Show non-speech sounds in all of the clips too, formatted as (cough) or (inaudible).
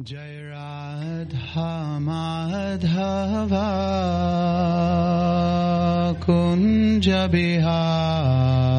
Jai Radha Madhava Kunj Bihari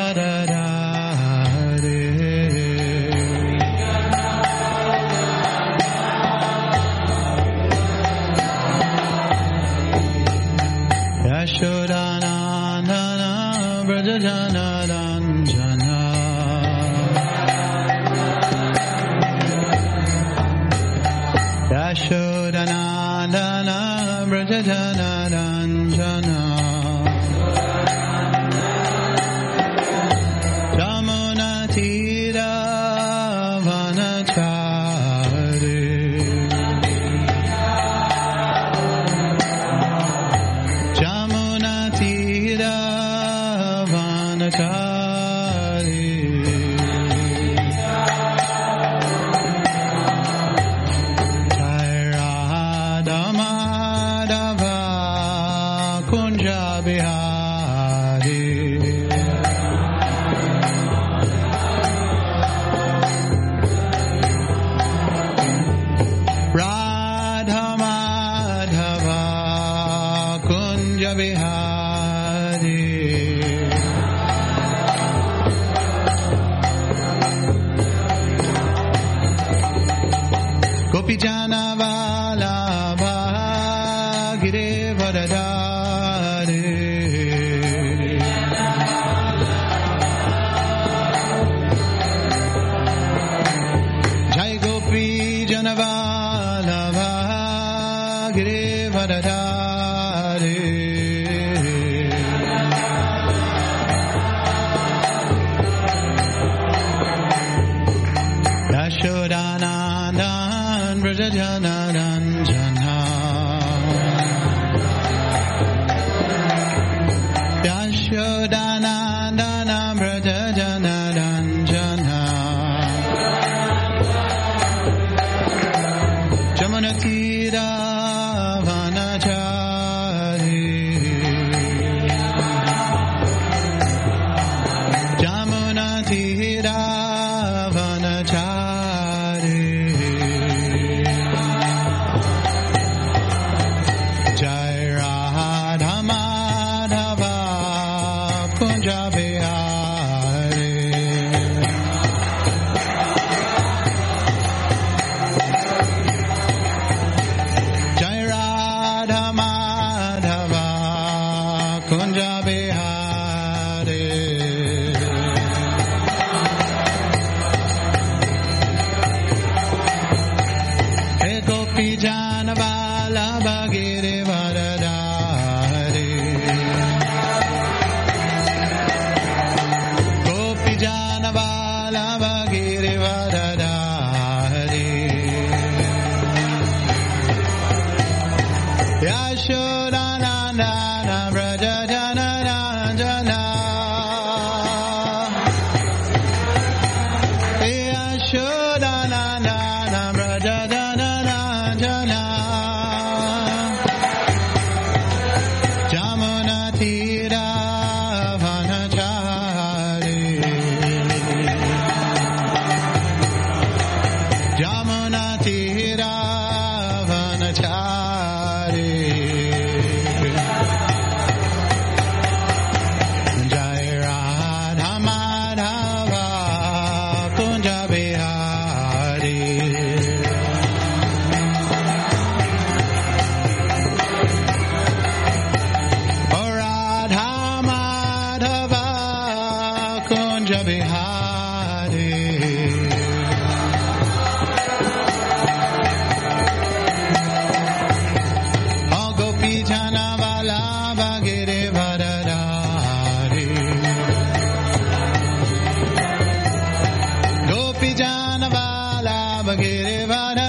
da da da. Janavala Bagiriva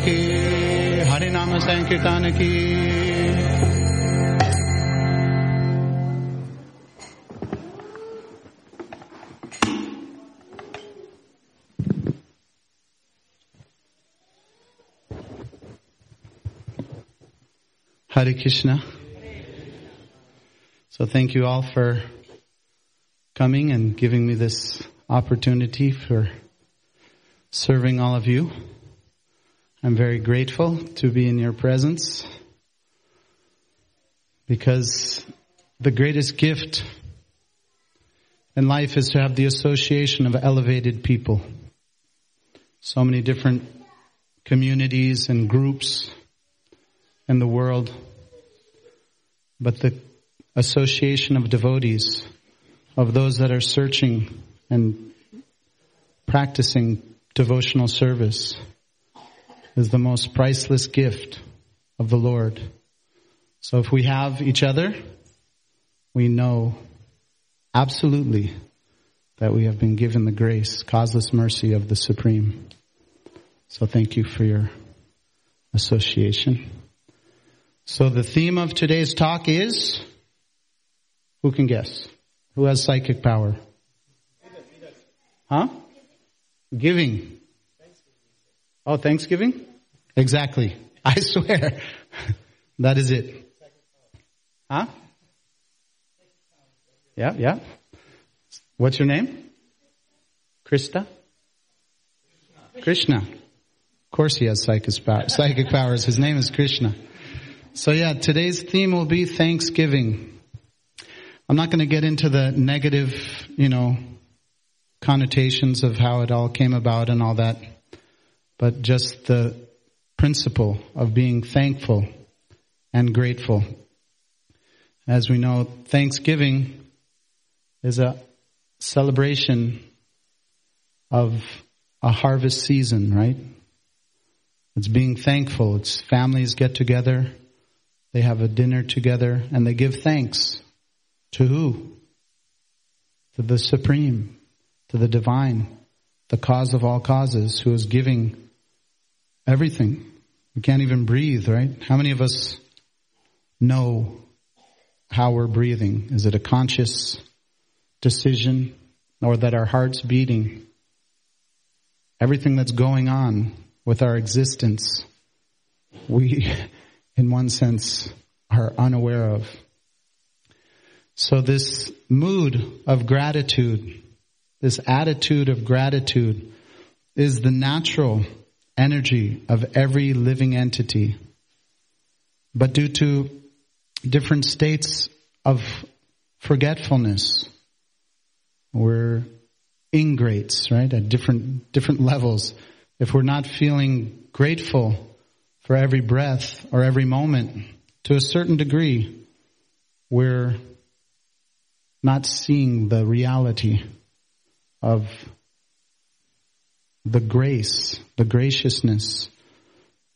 Prabhupada ki, Harinama Sankirtana ki. Hare Krishna. So thank you all for coming and giving me this opportunity for serving all of you. I'm very grateful to be in your presence because the greatest gift in life is to have the association of elevated people. So many different communities and groups in the world, but the association of devotees, of those that are searching and practicing devotional service is the most priceless gift of the Lord. So if we have each other, we know absolutely that we have been given the grace, causeless mercy of the Supreme. So thank you for your association. So the theme of today's talk is, who can guess? Who has psychic power? Huh? Giving. Oh, Thanksgiving? Exactly. I swear. (laughs) that is it. Huh? Yeah, yeah. What's your name? Krista? Krishna. Of course he has psychic powers. His name is Krishna. So yeah, today's theme will be Thanksgiving. I'm not going to get into the negative, you know, connotations of how it all came about and all that, but just the principle of being thankful and grateful. As we know, Thanksgiving is a celebration of a harvest season, right? It's being thankful. It's families get together. They have a dinner together and they give thanks to who? To the Supreme, to the Divine, the cause of all causes, who is giving everything. We can't even breathe, right? How many of us know how we're breathing? Is it a conscious decision or that our heart's beating? Everything that's going on with our existence, we, (laughs) in one sense, are unaware of. So this mood of gratitude, this attitude of gratitude is the natural energy of every living entity. But due to different states of forgetfulness, we're ingrates, right? At different, different levels. If we're not feeling grateful for every breath or every moment, to a certain degree, we're not seeing the reality of the grace, the graciousness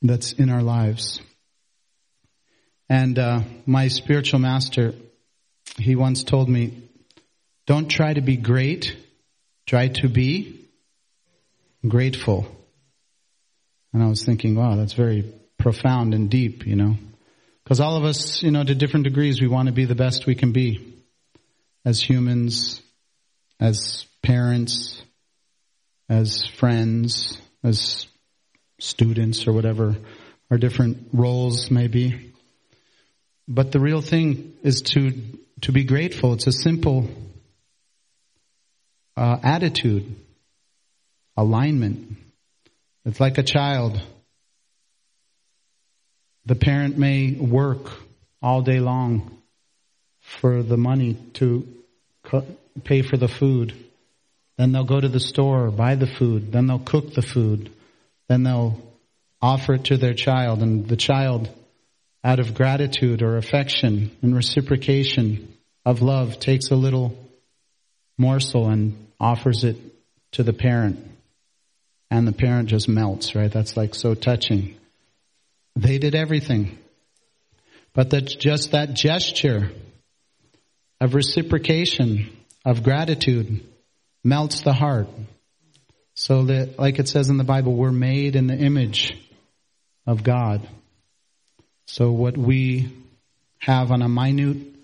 that's in our lives. And uh, my spiritual master, he once told me, don't try to be great, try to be grateful. And I was thinking, wow, that's very profound and deep, you know. Because all of us, you know, to different degrees, we want to be the best we can be as humans, as parents, as friends, as students or whatever our different roles may be. But the real thing is to, to be grateful. It's a simple uh, attitude, alignment. It's like a child. The parent may work all day long for the money to pay for the food. Then they'll go to the store, buy the food. Then they'll cook the food. Then they'll offer it to their child. And the child, out of gratitude or affection and reciprocation of love, takes a little morsel and offers it to the parent. And the parent just melts, right? That's like so touching. They did everything. But that's just that gesture of reciprocation, of gratitude, melts the heart. So that, like it says in the Bible, we're made in the image of God. So what we have on a minute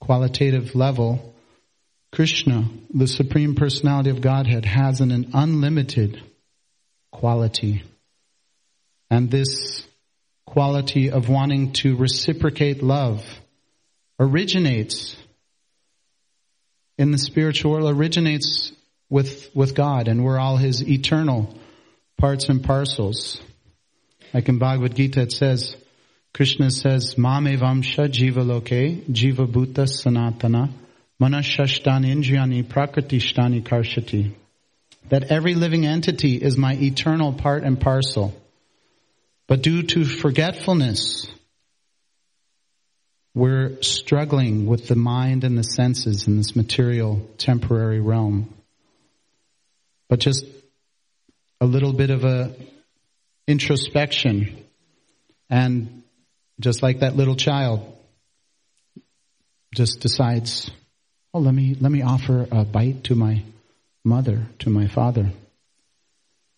qualitative level, Krishna, the Supreme Personality of Godhead, has an unlimited quality. And this quality of wanting to reciprocate love originates in the spiritual world, originates with, with God, and we're all His eternal parts and parcels. Like in Bhagavad Gita it says, Krishna says, Mame Vamsha Jiva Loke, Jiva Bhuta Sanatana, Manashashtani Indriyani Prakritishtani Karshati. That every living entity is my eternal part and parcel. But due to forgetfulness, we're struggling with the mind and the senses in this material temporary realm. But just a little bit of a introspection and just like that little child just decides, oh, let me, let me offer a bite to my mother, to my father.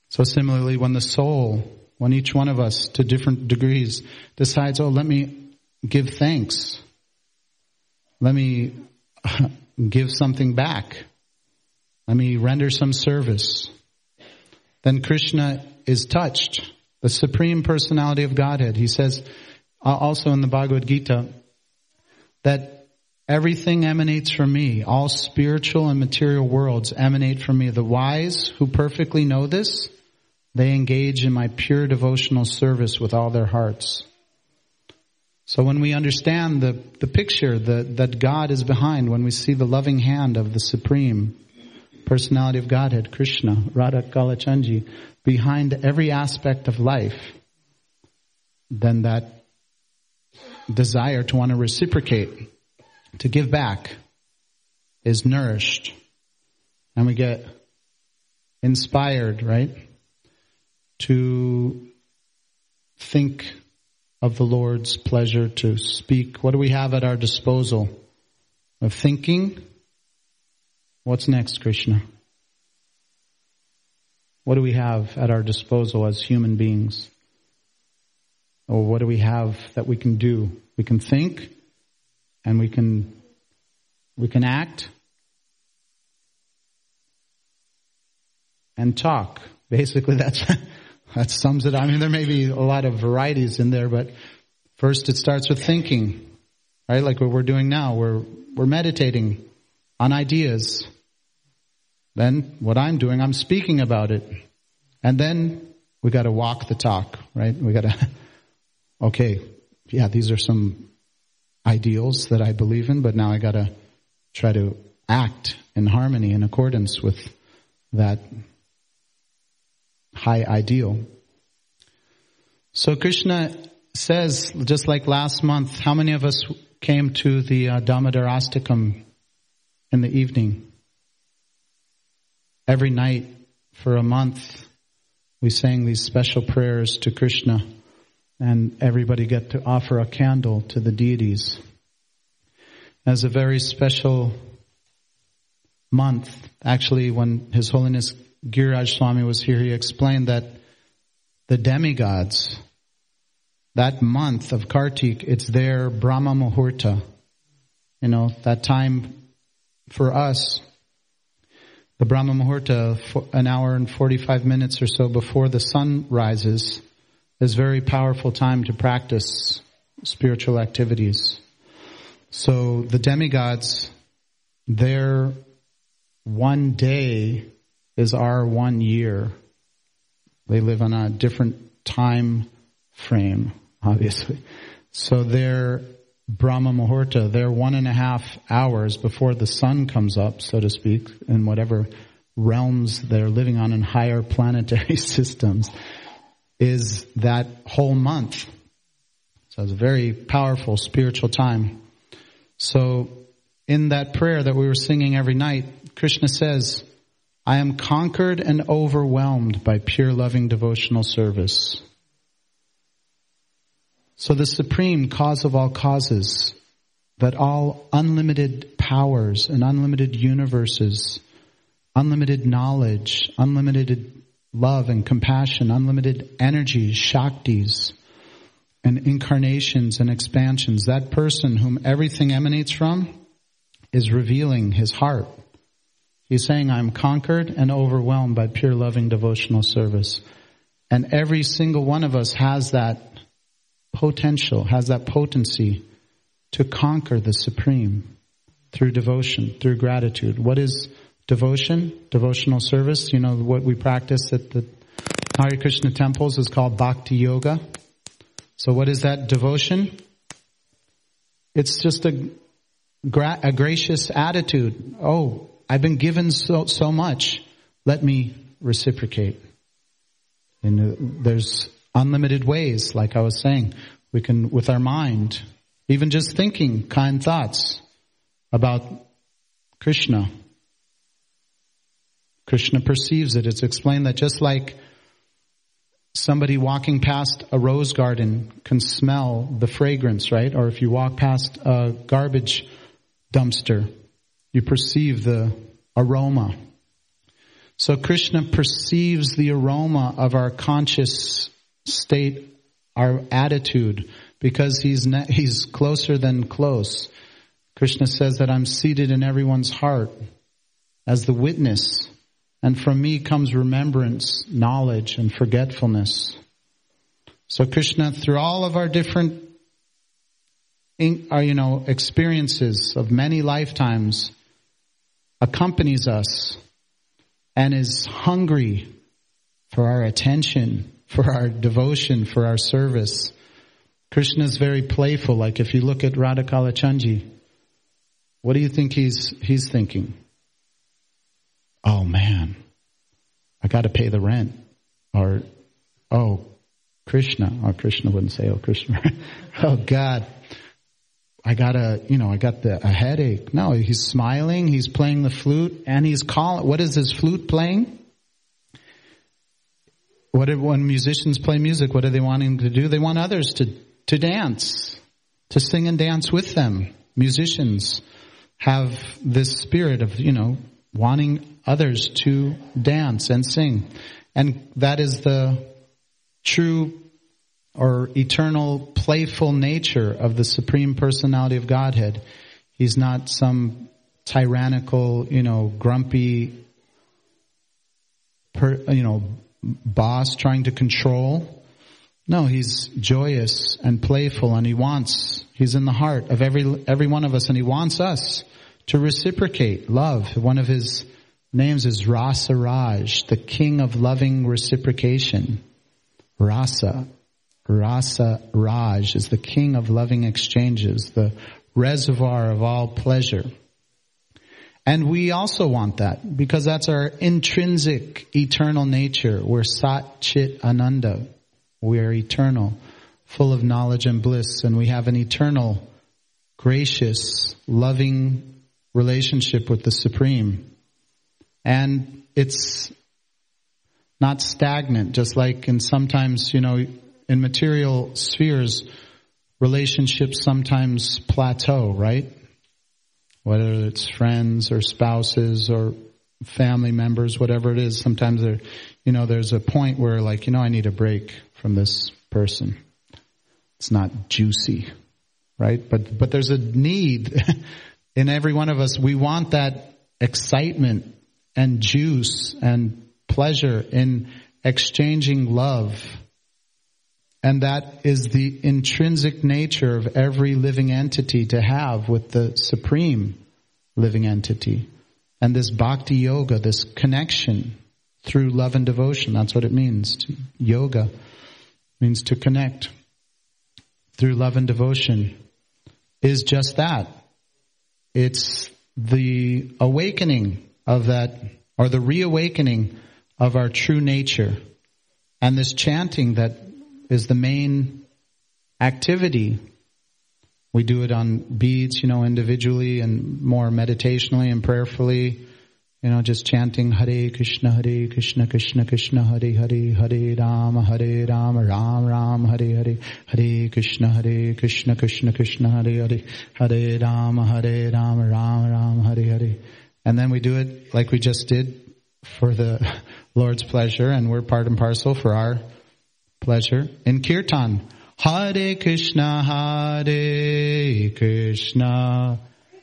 So similarly, when the soul, when each one of us to different degrees decides, oh, let me give thanks. Let me (laughs) give something back. Let me render some service. Then Krishna is touched. The Supreme Personality of Godhead. He says uh, also in the Bhagavad Gita that everything emanates from me. All spiritual and material worlds emanate from me. The wise who perfectly know this, they engage in my pure devotional service with all their hearts. So when we understand the, the picture that, that God is behind, when we see the loving hand of the Supreme Personality of Godhead, Krishna, Radha Kalachandji, behind every aspect of life, then that desire to want to reciprocate, to give back, is nourished. And we get inspired, right? To think of the Lord's pleasure to speak. What do we have at our disposal? Of thinking. What's next, Krishna? What do we have at our disposal as human beings? Or what do we have that we can do? We can think and we can, we can act and talk. (laughs) Basically that's, that sums it. Up. I mean, there may be a lot of varieties in there, but first it starts with thinking, right? Like what we're doing now. We're, we're meditating on ideas. Then what I'm doing, I'm speaking about it. And then we gotta walk the talk, right? We gotta, (laughs) okay, yeah, these are some ideals that I believe in, but now I gotta try to act in harmony in accordance with that high ideal. So Krishna says, just like last month, how many of us came to the uh, in the evening? Every night for a month, we sang these special prayers to Krishna, and everybody got to offer a candle to the deities. As a very special month, actually, when His Holiness Giriraj Swami was here, he explained that the demigods, that month of Kartik, it's their Brahma Muhurta. You know, that time for us, the Brahma Muhurta, an hour and 45 minutes or so before the sun rises, is very powerful time to practice spiritual activities. So the demigods, their one day is our one year. They live on a different time frame, obviously. So their Brahma Muhurta, their one and a half hours before the sun comes up, so to speak, in whatever realms they're living on in higher planetary (laughs) systems, is that whole month. So it's a very powerful spiritual time. So in that prayer that we were singing every night, Krishna says, I am conquered and overwhelmed by pure loving devotional service. So the supreme cause of all causes, that all unlimited powers and unlimited universes unlimited knowledge, unlimited love and compassion, unlimited energies, shaktis, and incarnations and expansions. That person whom everything emanates from is revealing his heart. He's saying, I'm conquered and overwhelmed by pure loving devotional service. And every single one of us has that potential, has that potency to conquer the supreme through devotion, through gratitude. What is devotion? Devotional service. You know, what we practice at the Hare Krishna temples is called bhakti yoga. So what is that devotion? It's just a, gra- a gracious attitude. Oh, I've been given so, so much. Let me reciprocate. And uh, there's unlimited ways, like I was saying. We can, with our mind, even just thinking kind thoughts about Krishna. Krishna perceives it. It's explained that just like somebody walking past a rose garden can smell the fragrance, right? Or if you walk past a garbage dumpster, you perceive the aroma. So Krishna perceives the aroma of our conscious state, our attitude, because he's ne- he's closer than close. Krishna says that I'm seated in everyone's heart as the witness, and from me comes remembrance, knowledge, and forgetfulness. So Krishna, through all of our different, uh, you know, experiences of many lifetimes, accompanies us and is hungry for our attention, for our devotion, for our service. Krishna is very playful. Like if you look at Radhakalachandji, what do you think he's, he's thinking? Oh man, I gotta pay the rent. Or, oh, Krishna. Oh, Krishna wouldn't say, oh, Krishna. (laughs) oh God. I got a, you know, I got the, a headache. No, he's smiling, he's playing the flute, and he's calling, what is his flute playing? What when musicians play music, what are they wanting to do? They want others to to dance, to sing and dance with them. Musicians have this spirit of, you know, wanting others to dance and sing. And that is the true or eternal playful nature of the Supreme Personality of Godhead. He's not some tyrannical, you know, grumpy, per, you know, boss trying to control. No, he's joyous and playful and he wants, he's in the heart of every, every one of us and he wants us to reciprocate love. One of his names is Rasa Raj, the king of loving reciprocation. Rasa. Rasa Raj is the king of loving exchanges, the reservoir of all pleasure. And we also want that because that's our intrinsic eternal nature. We're Sat Chit Ananda. We are eternal, full of knowledge and bliss, and we have an eternal, gracious, loving relationship with the Supreme. And it's not stagnant, just like in sometimes, you know, in material spheres, relationships sometimes plateau, right? Whether it's friends or spouses or family members, whatever it is, sometimes there, you know, there's a point where like, you know, I need a break from this person. It's not juicy, right? But, but there's a need (laughs) in every one of us. We want that excitement and juice and pleasure in exchanging love. And that is the intrinsic nature of every living entity to have with the supreme living entity. And this bhakti yoga, this connection through love and devotion, that's what it means. Yoga means to connect through love and devotion is just that. It's the awakening of that, or the reawakening of our true nature. And this chanting that is the main activity. We do it on beads, you know, individually and more meditationally and prayerfully you know, just chanting Hare Krishna, Hare Krishna, Krishna Krishna, Hare Hare, Hare Ram, Hare Ram, Ram Ram, Hare Hare, Hare Krishna, Hare Krishna, Krishna Krishna, Hare Hare, Hare Ram, Hare Ram, Ram Ram, Hare Hare. And then we do it like we just did for the (laughs) Lord's pleasure and we're part and parcel for our pleasure. In Kirtan, Hare Krishna, Hare Krishna,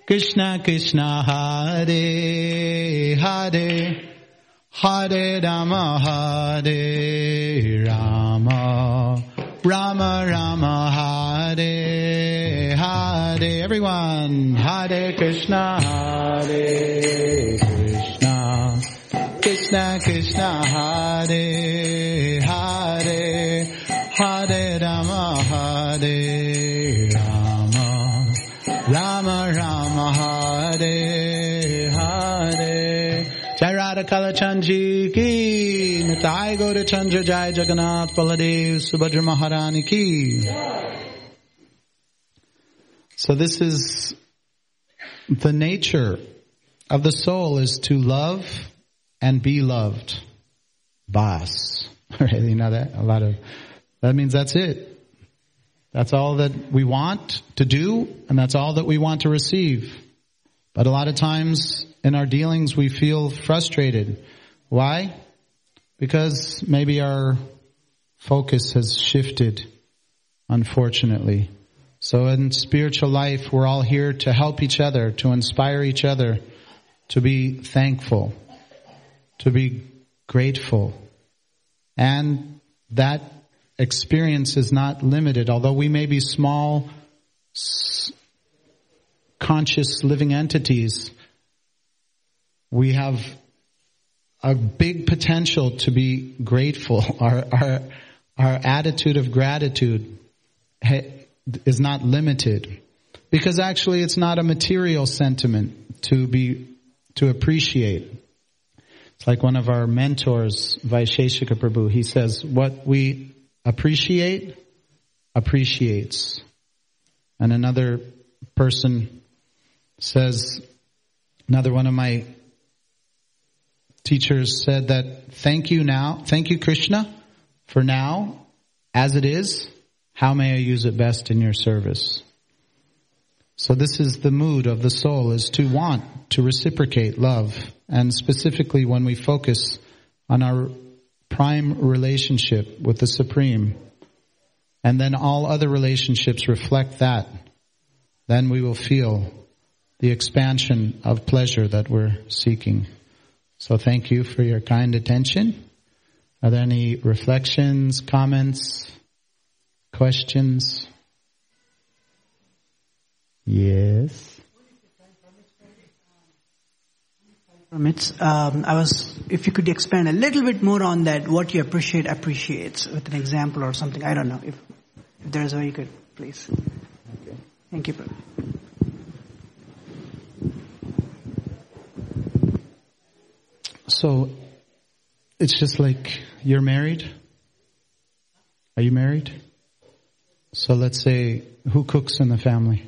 Krishna Krishna, Hare Hare, Hare Rama, Hare Rama, Rama Rama, Hare Hare. Everyone, Hare Krishna, Hare Krishna, Krishna Krishna, Radha ki, Nitai Gaura Chandra Jai Jagannath Baladev Subhadra Maharani ki. So this is the nature of the soul is to love and be loved. Bas. (laughs) You know that? A lot of, that means that's it. That's all that we want to do and that's all that we want to receive. But a lot of times in our dealings we feel frustrated. Why? Because maybe our focus has shifted, unfortunately. So in spiritual life, we're all here to help each other, to inspire each other, to be thankful, to be grateful. And that experience is not limited, although we may be small, conscious living entities. We have a big potential to be grateful. (laughs) Our, our, our attitude of gratitude is not limited because actually it's not a material sentiment to be, to appreciate. It's like one of our mentors, Vaisheshika Prabhu, he says, what we appreciate, appreciates. And another person says, another one of my teachers said that thank you now, thank you Krishna for now, as it is, how may I use it best in your service? So this is the mood of the soul is to want to reciprocate love and specifically when we focus on our prime relationship with the Supreme and then all other relationships reflect that, then we will feel the expansion of pleasure that we're seeking. So thank you for your kind attention. Are there any reflections, comments, questions? Yes. It's, um, I was, if you could expand a little bit more on that, what you appreciate appreciates with an example or something. I don't know if, if there's a way you could, please. Okay. Thank you. So it's just like you're married. Are you married? So let's say who cooks in the family?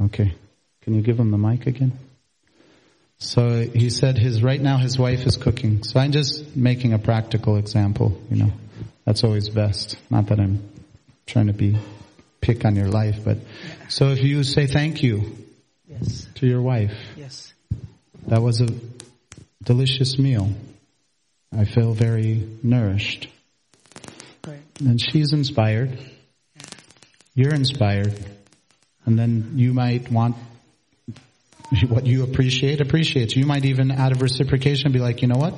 Okay. Can you give him the mic again? So he said his right now his wife is cooking. So I'm just making a practical example, you know. That's always best. Not that I'm trying to be pick on your life, but so if you say thank you Yes. to your wife, Yes. That was a delicious meal. I feel very nourished. Great. And she's inspired. You're inspired. And then you might want what you appreciate appreciates. You might even out of reciprocation be like, you know what?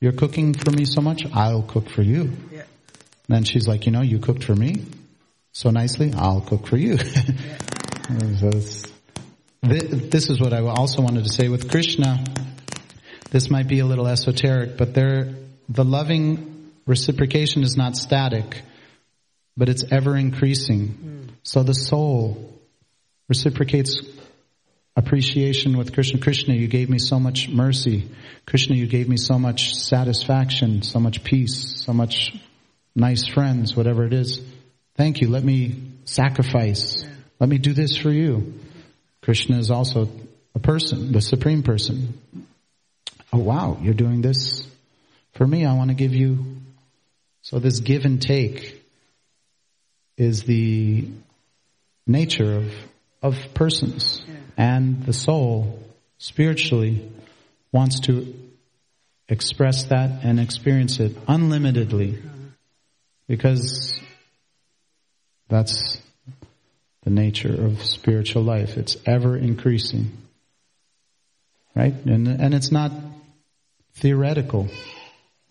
You're cooking for me so much, I'll cook for you. Yeah. Then she's like, you know, you cooked for me so nicely, I'll cook for you. (laughs) So it's- this is what I also wanted to say with Krishna. This might be a little esoteric, but there, the loving reciprocation is not static, but it's ever increasing. So the soul reciprocates appreciation with Krishna. Krishna, you gave me so much mercy. Krishna, you gave me so much satisfaction, so much peace, so much nice friends, whatever it is. Thank you. Let me sacrifice. Let me do this for you. Krishna is also a person, the supreme person. Oh wow, you're doing this for me. I want to give you. So this give and take is the nature of, of persons and the soul spiritually wants to express that and experience it unlimitedly uh-huh. because that's the nature of spiritual life. It's ever increasing. Right? And, and it's not theoretical.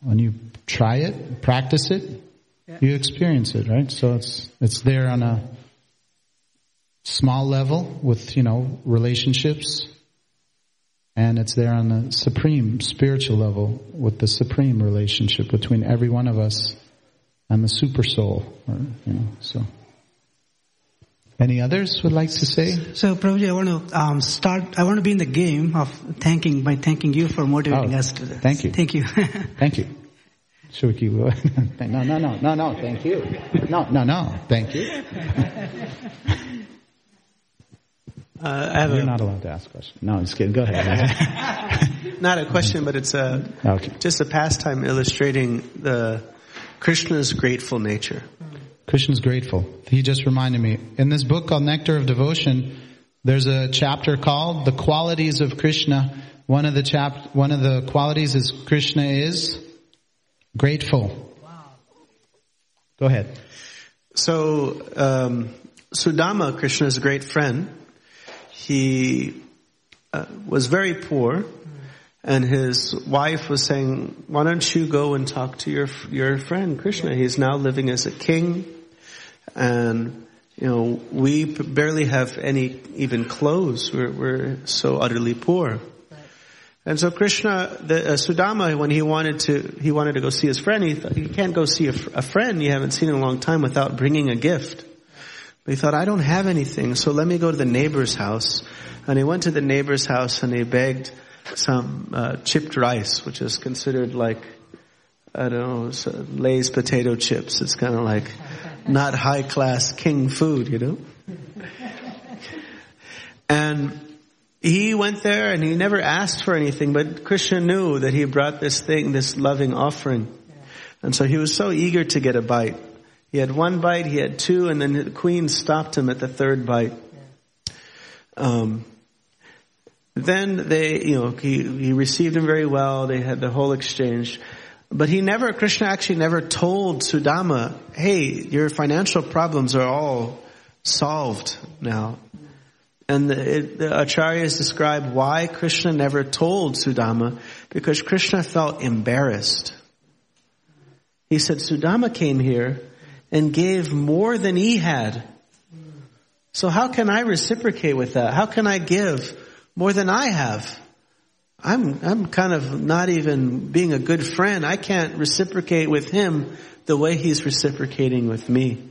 When you try it, practice it, yeah. you experience it, right? So it's, it's there on a small level with, you know, relationships, and it's there on the supreme spiritual level with the supreme relationship between every one of us and the super soul, or, you know, so. Any others would like to say? So, Prabhuji, I want to um, start. I want to be in the game of thanking by thanking you for motivating oh, us to this. Thank you. Thank you. (laughs) thank you. Should we keep no, no, no, no, no. Thank you. No, no, no. Thank you. (laughs) Uh, I have You're a, not allowed to ask questions. No, I'm just kidding. Go ahead. (laughs) not a question, but it's a okay. just a pastime illustrating the Krishna's grateful nature. Krishna's grateful. He just reminded me. In this book called Nectar of Devotion, there's a chapter called The Qualities of Krishna. One of the chap, one of the qualities is Krishna is grateful. Wow. Go ahead. So, um, Sudama, Krishna's great friend, he uh, was very poor and his wife was saying, why don't you go and talk to your, your friend Krishna? He's now living as a king and you know, we barely have any even clothes. We're, we're so utterly poor. And so Krishna, the, uh, Sudama, when he wanted to, he wanted to go see his friend, he thought, you can't go see a, a friend you haven't seen in a long time without bringing a gift. But he thought, I don't have anything, so let me go to the neighbor's house. And he went to the neighbor's house and he begged some uh, chipped rice, which is considered like, I don't know, Lay's potato chips. It's kind of like not high class king food, you know? And he went there and he never asked for anything, but Krishna knew that he brought this thing, this loving offering. And so he was so eager to get a bite. He had one bite, he had two, and then the queen stopped him at the third bite. Um, then they, you know, he, he received him very well. They had the whole exchange. But he never, Krishna actually never told Sudama, hey, your financial problems are all solved now. And the, it, the acharyas describe why Krishna never told Sudama, because Krishna felt embarrassed. He said, Sudama came here and gave more than he had. So how can I reciprocate with that? How can I give more than I have? I'm, I'm kind of not even being a good friend. I can't reciprocate with him the way he's reciprocating with me.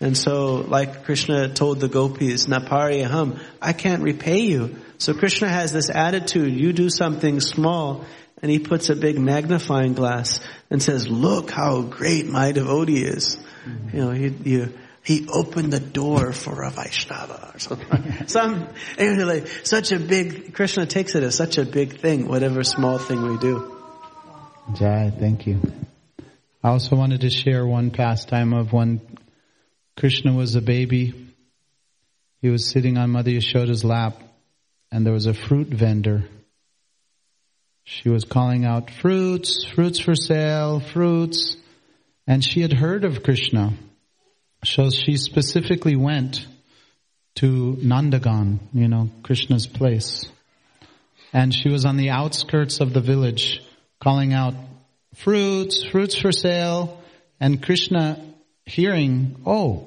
And so, like Krishna told the gopis, Napariyaham, I can't repay you. So Krishna has this attitude, you do something small, and he puts a big magnifying glass and says, look how great my devotee is. Mm-hmm. You know, you, you, he opened the door for a Vaishnava or something. (laughs) Some, anyway, such a big, Krishna takes it as such a big thing, whatever small thing we do. Jai, thank you. I also wanted to share one pastime of when Krishna was a baby. He was sitting on Mother Yashoda's lap and there was a fruit vendor she was calling out fruits, fruits for sale, fruits. And she had heard of Krishna. So she specifically went to Nandagaon, you know, Krishna's place. And she was on the outskirts of the village calling out fruits, fruits for sale. And Krishna hearing, oh,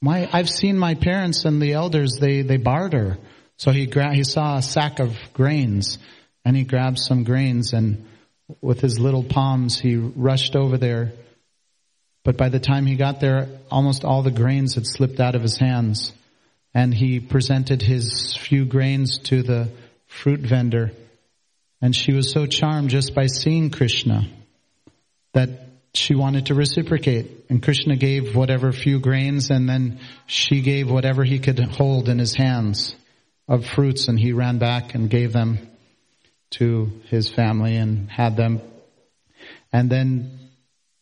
my, I've seen my parents and the elders, they, they barter. So he gra- he saw a sack of grains and he grabbed some grains and with his little palms he rushed over there. But by the time he got there, almost all the grains had slipped out of his hands. And he presented his few grains to the fruit vendor. And she was so charmed just by seeing Krishna that she wanted to reciprocate. And Krishna gave whatever few grains and then she gave whatever he could hold in his hands of fruits and he ran back and gave them to his family and had them. And then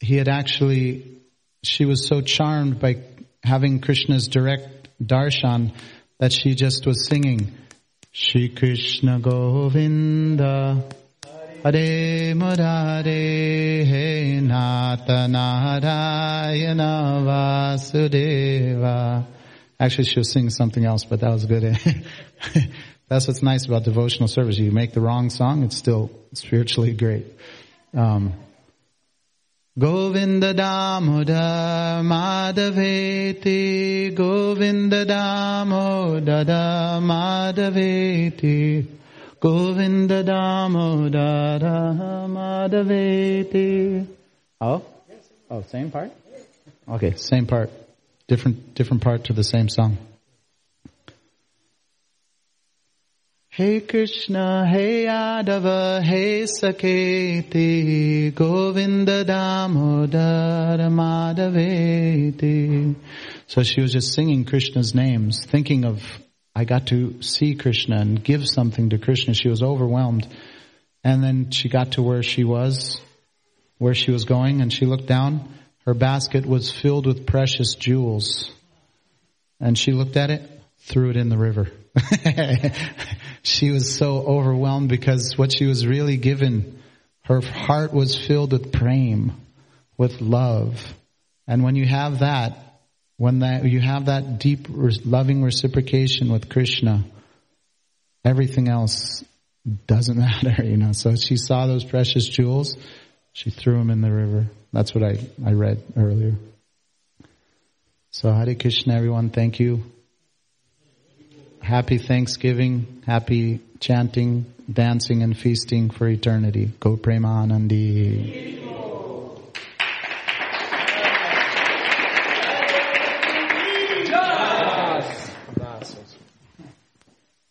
he had actually, she was so charmed by having Krishna's direct darshan that she just was singing, Shri Krishna Govinda Hare Murare He Natha Narayana Vasudeva. Actually, she was singing something else, but that was good. (laughs) That's what's nice about devotional service. You make the wrong song, it's still spiritually great. Um, Govinda Damodar Madhaveti Govinda Damodar Madhaveti Govinda Damodar Madhaveti Oh? Oh, same part? Okay, same part. Different, different part to the same song. Hey Krishna, Hey Yadava, Hey Sakheti, Govinda Damodar Madhaveti. So she was just singing Krishna's names, thinking of, I got to see Krishna and give something to Krishna. She was overwhelmed. And then she got to where she was, where she was going, and she looked down. Her basket was filled with precious jewels. And she looked at it, threw it in the river. (laughs) she was so overwhelmed because what she was really given, her heart was filled with prema, with love. And when you have that, when that, you have that deep loving reciprocation with Krishna, everything else doesn't (laughs) matter, you know. So she saw those precious jewels, she threw them in the river. That's what I, I read earlier. So Hare Krishna everyone, thank you happy Thanksgiving, happy chanting, dancing, and feasting for eternity. Go Premanandi.